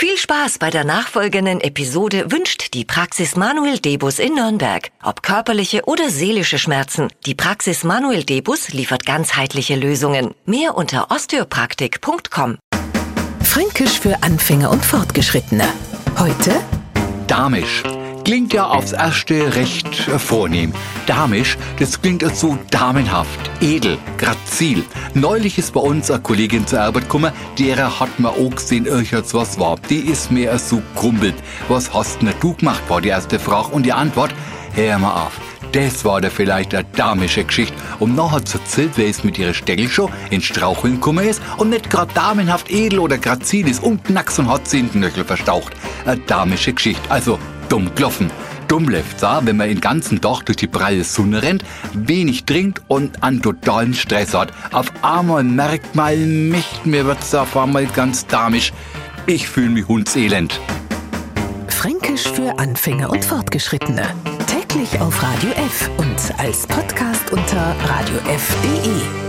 Viel Spaß bei der nachfolgenden Episode wünscht die Praxis Manuel Debus in Nürnberg. Ob körperliche oder seelische Schmerzen, die Praxis Manuel Debus liefert ganzheitliche Lösungen. Mehr unter osteopraktik.com. Fränkisch für Anfänger und Fortgeschrittene. Heute Damisch. Klingt ja aufs erste recht äh, vornehm. Damisch, das klingt so damenhaft, edel, grazil. Neulich ist bei uns eine Kollegin zur Arbeit gekommen, derer hat man auch gesehen, irgendwas was war. Die ist mir so krumpelt. Was hast denn du gemacht, war die erste Frage. Und die Antwort, hör mal auf. Das war da vielleicht eine damische Geschichte. Und nachher zu erzählt, wer es mit ihrer Steckelshow in Straucheln gekommen ist und nicht grad damenhaft edel oder grazil ist und knacks und hat sie in den Knöchel verstaucht. Eine damische Geschichte. Also, dumm klopfen. Dumm läuft's auch, wenn man den ganzen Tag durch die pralle Sonne rennt, wenig trinkt und einen totalen Stress hat. Auf einmal merkt man, mich, mir wird's auf einmal ganz damisch. Ich fühle mich hundselend. Fränkisch für Anfänger und Fortgeschrittene. Täglich auf Radio F und als Podcast unter radiof.de.